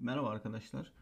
Merhaba arkadaşlar.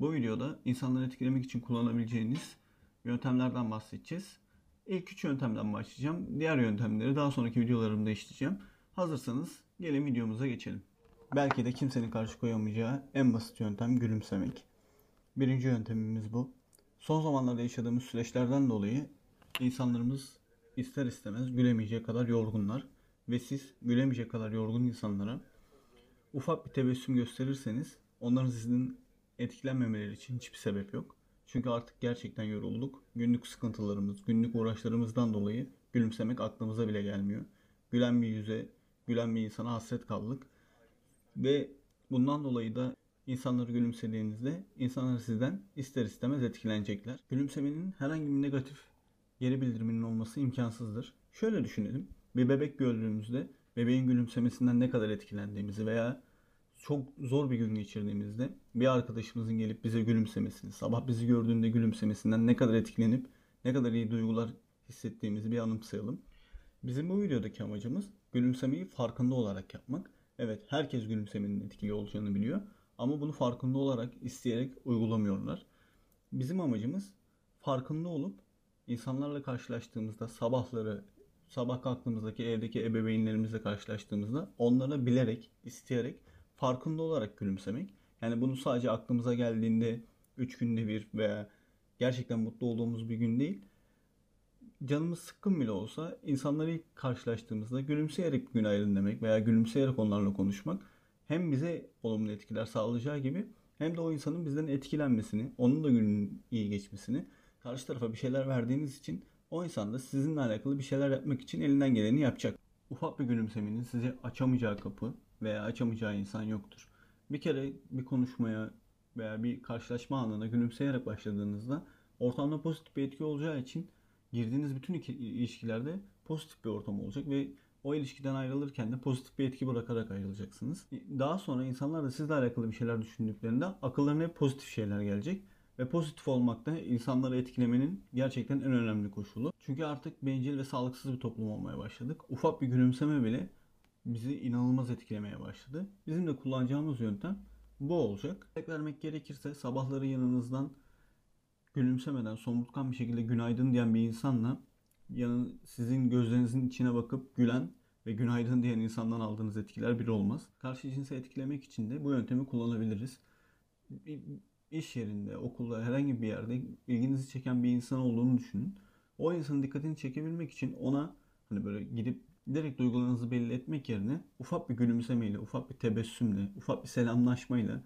Bu videoda insanları etkilemek için kullanabileceğiniz yöntemlerden bahsedeceğiz. İlk üç yöntemden başlayacağım. Diğer yöntemleri daha sonraki videolarımda işleyeceğim. Hazırsanız gelin videomuza geçelim. Belki de kimsenin karşı koyamayacağı en basit yöntem gülümsemek. Birinci yöntemimiz bu. Son zamanlarda yaşadığımız süreçlerden dolayı insanlarımız ister istemez gülemeyecek kadar yorgunlar. Ve siz gülemeyecek kadar yorgun insanlara ufak bir tebessüm gösterirseniz onların sizin etkilenmemeleri için hiçbir sebep yok. Çünkü artık gerçekten yorulduk. Günlük sıkıntılarımız, günlük uğraşlarımızdan dolayı gülümsemek aklımıza bile gelmiyor. Gülen bir yüze, gülen bir insana hasret kaldık. Ve bundan dolayı da insanları gülümsediğinizde insanlar sizden ister istemez etkilenecekler. Gülümsemenin herhangi bir negatif geri bildiriminin olması imkansızdır. Şöyle düşünelim. Bir bebek gördüğümüzde bebeğin gülümsemesinden ne kadar etkilendiğimizi veya çok zor bir gün geçirdiğimizde bir arkadaşımızın gelip bize gülümsemesini, sabah bizi gördüğünde gülümsemesinden ne kadar etkilenip ne kadar iyi duygular hissettiğimizi bir anımsayalım. Bizim bu videodaki amacımız gülümsemeyi farkında olarak yapmak. Evet herkes gülümsemenin etkili olacağını biliyor ama bunu farkında olarak isteyerek uygulamıyorlar. Bizim amacımız farkında olup insanlarla karşılaştığımızda sabahları sabah kalktığımızdaki evdeki ebeveynlerimizle karşılaştığımızda onlara bilerek, isteyerek, farkında olarak gülümsemek. Yani bunu sadece aklımıza geldiğinde 3 günde bir veya gerçekten mutlu olduğumuz bir gün değil. Canımız sıkkın bile olsa insanları ilk karşılaştığımızda gülümseyerek günaydın demek veya gülümseyerek onlarla konuşmak hem bize olumlu etkiler sağlayacağı gibi hem de o insanın bizden etkilenmesini, onun da günün iyi geçmesini, karşı tarafa bir şeyler verdiğiniz için o insan da sizinle alakalı bir şeyler yapmak için elinden geleni yapacak. Ufak bir gülümsemenin size açamayacağı kapı veya açamayacağı insan yoktur. Bir kere bir konuşmaya veya bir karşılaşma anına gülümseyerek başladığınızda ortamda pozitif bir etki olacağı için girdiğiniz bütün ilişkilerde pozitif bir ortam olacak ve o ilişkiden ayrılırken de pozitif bir etki bırakarak ayrılacaksınız. Daha sonra insanlar da sizle alakalı bir şeyler düşündüklerinde akıllarına hep pozitif şeyler gelecek. Ve pozitif olmak da insanları etkilemenin gerçekten en önemli koşulu. Çünkü artık bencil ve sağlıksız bir toplum olmaya başladık. Ufak bir gülümseme bile bizi inanılmaz etkilemeye başladı. Bizim de kullanacağımız yöntem bu olacak. Tek vermek gerekirse sabahları yanınızdan gülümsemeden somurtkan bir şekilde günaydın diyen bir insanla yanın sizin gözlerinizin içine bakıp gülen ve günaydın diyen insandan aldığınız etkiler bir olmaz. Karşı cinsi etkilemek için de bu yöntemi kullanabiliriz. İş yerinde, okulda, herhangi bir yerde ilginizi çeken bir insan olduğunu düşünün. O insanın dikkatini çekebilmek için ona hani böyle gidip direkt duygularınızı belli etmek yerine ufak bir gülümsemeyle, ufak bir tebessümle, ufak bir selamlaşmayla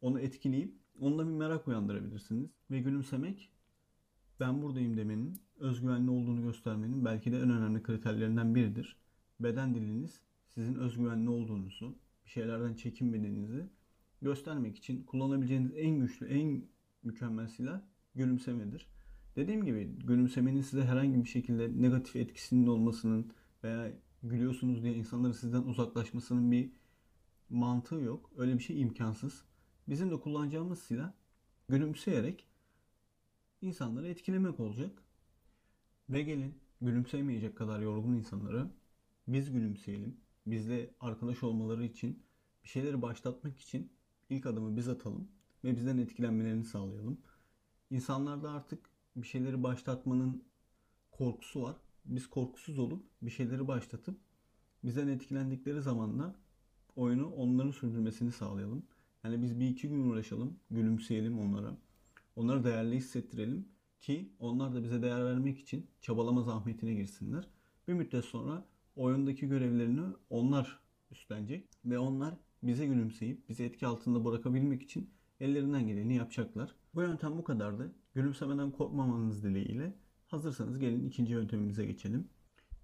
onu etkileyip onda bir merak uyandırabilirsiniz. Ve gülümsemek ben buradayım demenin, özgüvenli olduğunu göstermenin belki de en önemli kriterlerinden biridir. Beden diliniz sizin özgüvenli olduğunuzu, bir şeylerden çekinmediğinizi göstermek için kullanabileceğiniz en güçlü, en mükemmel silah gülümsemedir. Dediğim gibi gülümsemenin size herhangi bir şekilde negatif etkisinin olmasının veya gülüyorsunuz diye insanların sizden uzaklaşmasının bir mantığı yok. Öyle bir şey imkansız. Bizim de kullanacağımız silah gülümseyerek insanları etkilemek olacak. Ve gelin gülümseyemeyecek kadar yorgun insanları biz gülümseyelim. Bizle arkadaş olmaları için bir şeyleri başlatmak için ilk adımı biz atalım ve bizden etkilenmelerini sağlayalım. İnsanlarda artık bir şeyleri başlatmanın korkusu var. Biz korkusuz olup bir şeyleri başlatıp bizden etkilendikleri zaman da oyunu onların sürdürmesini sağlayalım. Yani biz bir iki gün uğraşalım, gülümseyelim onlara. Onları değerli hissettirelim ki onlar da bize değer vermek için çabalama zahmetine girsinler. Bir müddet sonra oyundaki görevlerini onlar üstlenecek ve onlar bize gülümseyip bizi etki altında bırakabilmek için ellerinden geleni yapacaklar. Bu yöntem bu kadardı. Gülümsemeden korkmamanız dileğiyle hazırsanız gelin ikinci yöntemimize geçelim.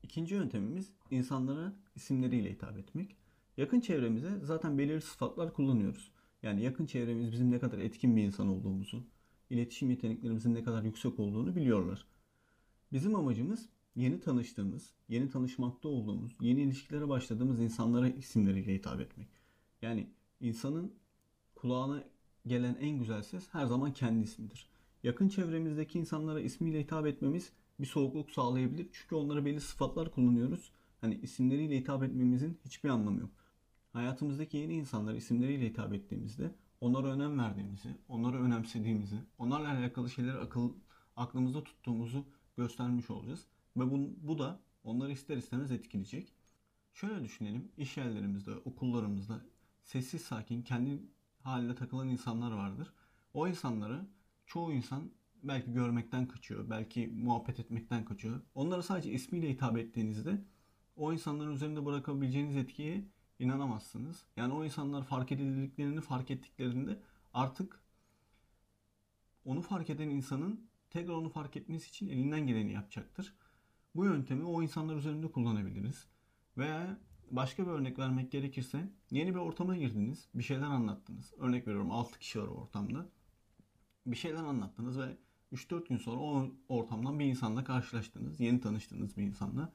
İkinci yöntemimiz insanlara isimleriyle hitap etmek. Yakın çevremize zaten belirli sıfatlar kullanıyoruz. Yani yakın çevremiz bizim ne kadar etkin bir insan olduğumuzu, iletişim yeteneklerimizin ne kadar yüksek olduğunu biliyorlar. Bizim amacımız yeni tanıştığımız, yeni tanışmakta olduğumuz, yeni ilişkilere başladığımız insanlara isimleriyle hitap etmek. Yani insanın kulağına gelen en güzel ses her zaman kendi ismidir. Yakın çevremizdeki insanlara ismiyle hitap etmemiz bir soğukluk sağlayabilir. Çünkü onlara belli sıfatlar kullanıyoruz. Hani isimleriyle hitap etmemizin hiçbir anlamı yok. Hayatımızdaki yeni insanlara isimleriyle hitap ettiğimizde onlara önem verdiğimizi, onları önemsediğimizi, onlarla alakalı şeyleri akıl, aklımızda tuttuğumuzu göstermiş olacağız. Ve bu, bu da onları ister istemez etkileyecek. Şöyle düşünelim, iş yerlerimizde, okullarımızda sessiz sakin, kendi halinde takılan insanlar vardır. O insanları çoğu insan belki görmekten kaçıyor, belki muhabbet etmekten kaçıyor. Onlara sadece ismiyle hitap ettiğinizde o insanların üzerinde bırakabileceğiniz etkiye inanamazsınız. Yani o insanlar fark edildiklerini fark ettiklerinde artık onu fark eden insanın tekrar onu fark etmesi için elinden geleni yapacaktır. Bu yöntemi o insanlar üzerinde kullanabiliriz. Veya başka bir örnek vermek gerekirse yeni bir ortama girdiniz, bir şeyler anlattınız. Örnek veriyorum 6 kişi var ortamda. Bir şeyler anlattınız ve 3-4 gün sonra o ortamdan bir insanla karşılaştınız. Yeni tanıştığınız bir insanla.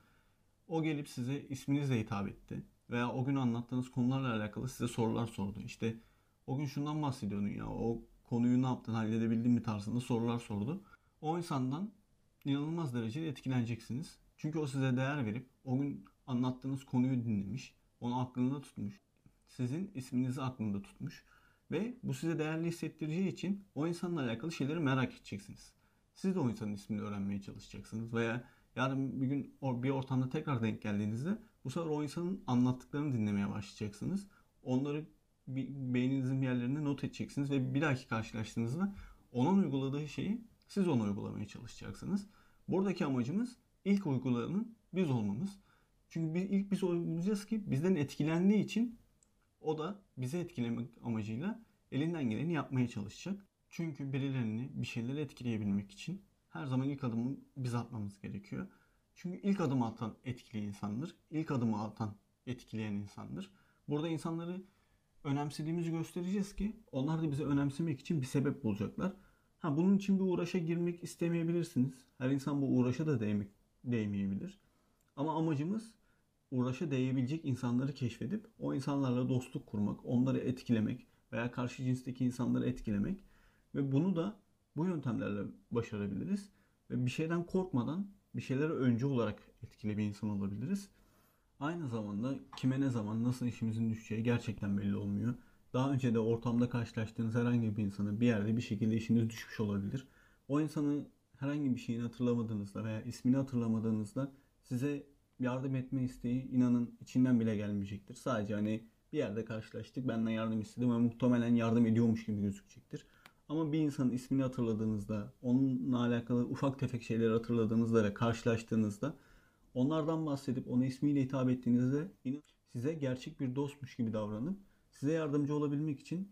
O gelip size isminizle hitap etti. Veya o gün anlattığınız konularla alakalı size sorular sordu. İşte o gün şundan bahsediyordun ya o konuyu ne yaptın halledebildin mi tarzında sorular sordu. O insandan inanılmaz derecede etkileneceksiniz. Çünkü o size değer verip o gün anlattığınız konuyu dinlemiş. Onu aklında tutmuş. Sizin isminizi aklında tutmuş. Ve bu size değerli hissettireceği için o insanla alakalı şeyleri merak edeceksiniz. Siz de o insanın ismini öğrenmeye çalışacaksınız. Veya yarın bir gün bir ortamda tekrar denk geldiğinizde bu sefer o insanın anlattıklarını dinlemeye başlayacaksınız. Onları beyninizin bir yerlerine not edeceksiniz ve bir dahaki karşılaştığınızda onun uyguladığı şeyi siz onu uygulamaya çalışacaksınız. Buradaki amacımız ilk uygulayanın biz olmamız. Çünkü biz, ilk biz olacağız ki bizden etkilendiği için o da bizi etkilemek amacıyla elinden geleni yapmaya çalışacak. Çünkü birilerini bir şeyleri etkileyebilmek için her zaman ilk adımı biz atmamız gerekiyor. Çünkü ilk adımı atan etkili insandır. İlk adımı atan etkileyen insandır. Burada insanları önemsediğimizi göstereceğiz ki onlar da bizi önemsemek için bir sebep bulacaklar. Ha bunun için bir uğraşa girmek istemeyebilirsiniz. Her insan bu uğraşa da değmek, değmeyebilir. Ama amacımız uğraşa değebilecek insanları keşfedip o insanlarla dostluk kurmak, onları etkilemek veya karşı cinsteki insanları etkilemek ve bunu da bu yöntemlerle başarabiliriz. Ve bir şeyden korkmadan bir şeylere önce olarak etkili bir insan olabiliriz. Aynı zamanda kime ne zaman nasıl işimizin düşeceği gerçekten belli olmuyor. Daha önce de ortamda karşılaştığınız herhangi bir insana bir yerde bir şekilde işiniz düşmüş olabilir. O insanı herhangi bir şeyini hatırlamadığınızda veya ismini hatırlamadığınızda size yardım etme isteği inanın içinden bile gelmeyecektir. Sadece hani bir yerde karşılaştık benden yardım istedim ve muhtemelen yardım ediyormuş gibi gözükecektir. Ama bir insanın ismini hatırladığınızda, onunla alakalı ufak tefek şeyleri hatırladığınızda ve karşılaştığınızda onlardan bahsedip ona ismiyle hitap ettiğinizde size gerçek bir dostmuş gibi davranıp size yardımcı olabilmek için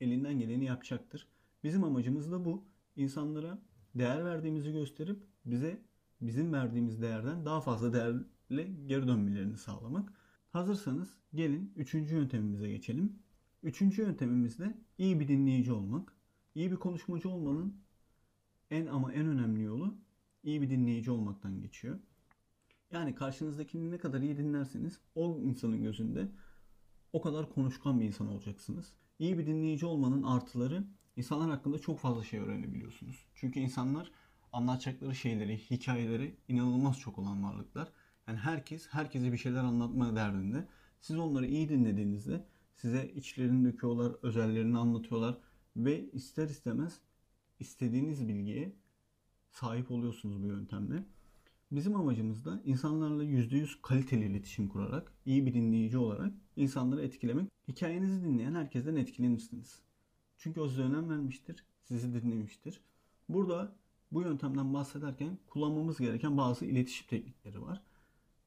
elinden geleni yapacaktır. Bizim amacımız da bu. İnsanlara değer verdiğimizi gösterip bize bizim verdiğimiz değerden daha fazla değerle geri dönmelerini sağlamak. Hazırsanız gelin üçüncü yöntemimize geçelim. Üçüncü yöntemimiz de iyi bir dinleyici olmak. İyi bir konuşmacı olmanın en ama en önemli yolu iyi bir dinleyici olmaktan geçiyor. Yani karşınızdakini ne kadar iyi dinlerseniz o insanın gözünde o kadar konuşkan bir insan olacaksınız. İyi bir dinleyici olmanın artıları insanlar hakkında çok fazla şey öğrenebiliyorsunuz. Çünkü insanlar anlatacakları şeyleri, hikayeleri inanılmaz çok olan varlıklar. Yani herkes herkese bir şeyler anlatma derdinde. Siz onları iyi dinlediğinizde size içlerini döküyorlar, özellerini anlatıyorlar ve ister istemez istediğiniz bilgiye sahip oluyorsunuz bu yöntemle. Bizim amacımız da insanlarla %100 kaliteli iletişim kurarak, iyi bir dinleyici olarak insanları etkilemek. Hikayenizi dinleyen herkesten etkilenirsiniz. Çünkü o size önem vermiştir, sizi dinlemiştir. Burada bu yöntemden bahsederken kullanmamız gereken bazı iletişim teknikleri var.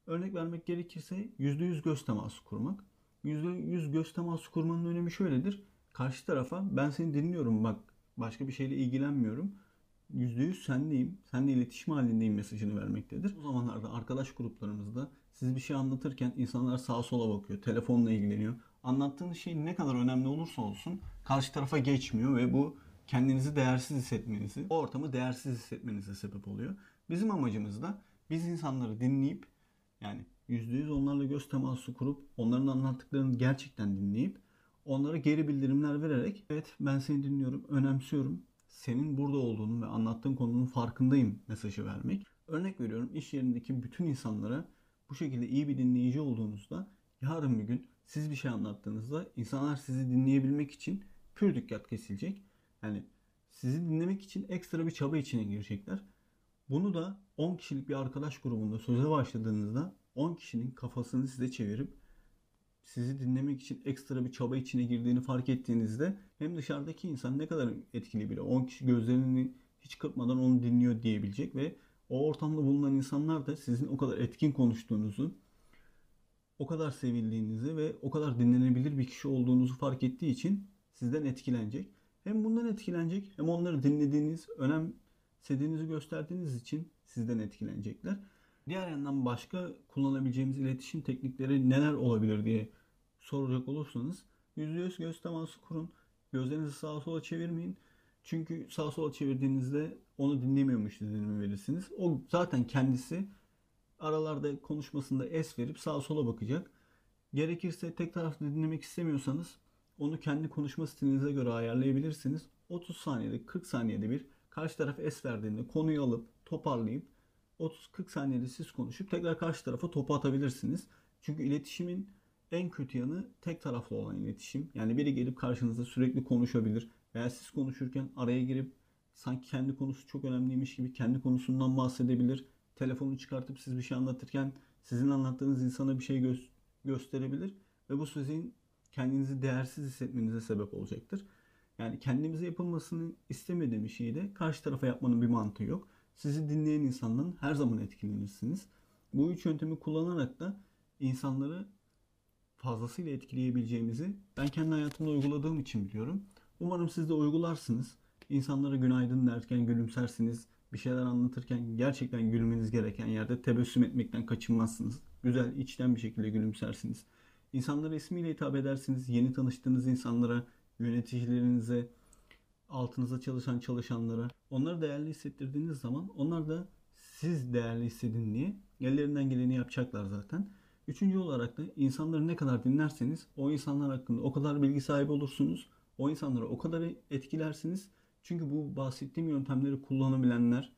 Örnek vermek gerekirse %100 göz teması kurmak. %100 göz teması kurmanın önemi şöyledir. Karşı tarafa ben seni dinliyorum bak başka bir şeyle ilgilenmiyorum. %100 sendeyim, seninle iletişim halindeyim mesajını vermektedir. O zamanlarda arkadaş gruplarımızda siz bir şey anlatırken insanlar sağa sola bakıyor, telefonla ilgileniyor. Anlattığınız şey ne kadar önemli olursa olsun karşı tarafa geçmiyor ve bu kendinizi değersiz hissetmenizi, o ortamı değersiz hissetmenize sebep oluyor. Bizim amacımız da biz insanları dinleyip yani %100 onlarla göz teması kurup onların anlattıklarını gerçekten dinleyip onlara geri bildirimler vererek evet ben seni dinliyorum, önemsiyorum, senin burada olduğunu ve anlattığın konunun farkındayım mesajı vermek. Örnek veriyorum iş yerindeki bütün insanlara bu şekilde iyi bir dinleyici olduğunuzda yarın bir gün siz bir şey anlattığınızda insanlar sizi dinleyebilmek için pür dikkat kesilecek. Yani sizi dinlemek için ekstra bir çaba içine girecekler. Bunu da 10 kişilik bir arkadaş grubunda söze başladığınızda 10 kişinin kafasını size çevirip sizi dinlemek için ekstra bir çaba içine girdiğini fark ettiğinizde hem dışarıdaki insan ne kadar etkili bile 10 kişi gözlerini hiç kırpmadan onu dinliyor diyebilecek ve o ortamda bulunan insanlar da sizin o kadar etkin konuştuğunuzu, o kadar sevildiğinizi ve o kadar dinlenebilir bir kişi olduğunuzu fark ettiği için sizden etkilenecek. Hem bundan etkilenecek hem onları dinlediğiniz, önemsediğinizi gösterdiğiniz için sizden etkilenecekler. Diğer yandan başka kullanabileceğimiz iletişim teknikleri neler olabilir diye soracak olursanız %100 göz teması kurun. Gözlerinizi sağa sola çevirmeyin. Çünkü sağa sola çevirdiğinizde onu dinlemiyormuş izlenimi verirsiniz. O zaten kendisi aralarda konuşmasında es verip sağa sola bakacak. Gerekirse tek taraflı dinlemek istemiyorsanız onu kendi konuşma stilinize göre ayarlayabilirsiniz. 30 saniyede 40 saniyede bir karşı taraf es verdiğinde konuyu alıp toparlayıp 30-40 saniyede siz konuşup tekrar karşı tarafa topu atabilirsiniz. Çünkü iletişimin en kötü yanı tek taraflı olan iletişim. Yani biri gelip karşınızda sürekli konuşabilir. Veya siz konuşurken araya girip sanki kendi konusu çok önemliymiş gibi kendi konusundan bahsedebilir. Telefonu çıkartıp siz bir şey anlatırken sizin anlattığınız insana bir şey gö- gösterebilir. Ve bu sizin kendinizi değersiz hissetmenize sebep olacaktır. Yani kendimize yapılmasını istemediğim şeyi de karşı tarafa yapmanın bir mantığı yok. Sizi dinleyen insandan her zaman etkilenirsiniz. Bu üç yöntemi kullanarak da insanları fazlasıyla etkileyebileceğimizi ben kendi hayatımda uyguladığım için biliyorum. Umarım siz de uygularsınız. İnsanlara günaydın derken gülümsersiniz. Bir şeyler anlatırken gerçekten gülmeniz gereken yerde tebessüm etmekten kaçınmazsınız. Güzel, içten bir şekilde gülümsersiniz. İnsanlara ismiyle hitap edersiniz. Yeni tanıştığınız insanlara, yöneticilerinize, altınıza çalışan çalışanlara. Onları değerli hissettirdiğiniz zaman onlar da siz değerli hissedin diye ellerinden geleni yapacaklar zaten. Üçüncü olarak da insanları ne kadar dinlerseniz o insanlar hakkında o kadar bilgi sahibi olursunuz. O insanları o kadar etkilersiniz. Çünkü bu bahsettiğim yöntemleri kullanabilenler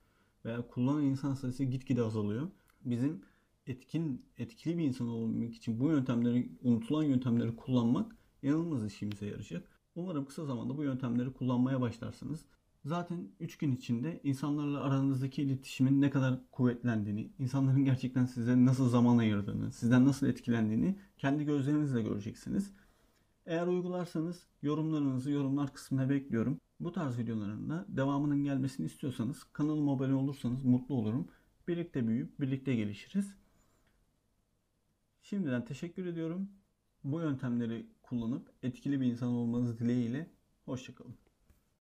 veya kullanan insan sayısı gitgide azalıyor. Bizim etkin, etkili bir insan olmak için bu yöntemleri, unutulan yöntemleri kullanmak inanılmaz işimize yarayacak. Umarım kısa zamanda bu yöntemleri kullanmaya başlarsınız. Zaten 3 gün içinde insanlarla aranızdaki iletişimin ne kadar kuvvetlendiğini, insanların gerçekten size nasıl zaman ayırdığını, sizden nasıl etkilendiğini kendi gözlerinizle göreceksiniz. Eğer uygularsanız yorumlarınızı yorumlar kısmına bekliyorum. Bu tarz videoların da devamının gelmesini istiyorsanız kanalıma abone olursanız mutlu olurum. Birlikte büyüyüp birlikte gelişiriz. Şimdiden teşekkür ediyorum. Bu yöntemleri kullanıp etkili bir insan olmanız dileğiyle. Hoşçakalın.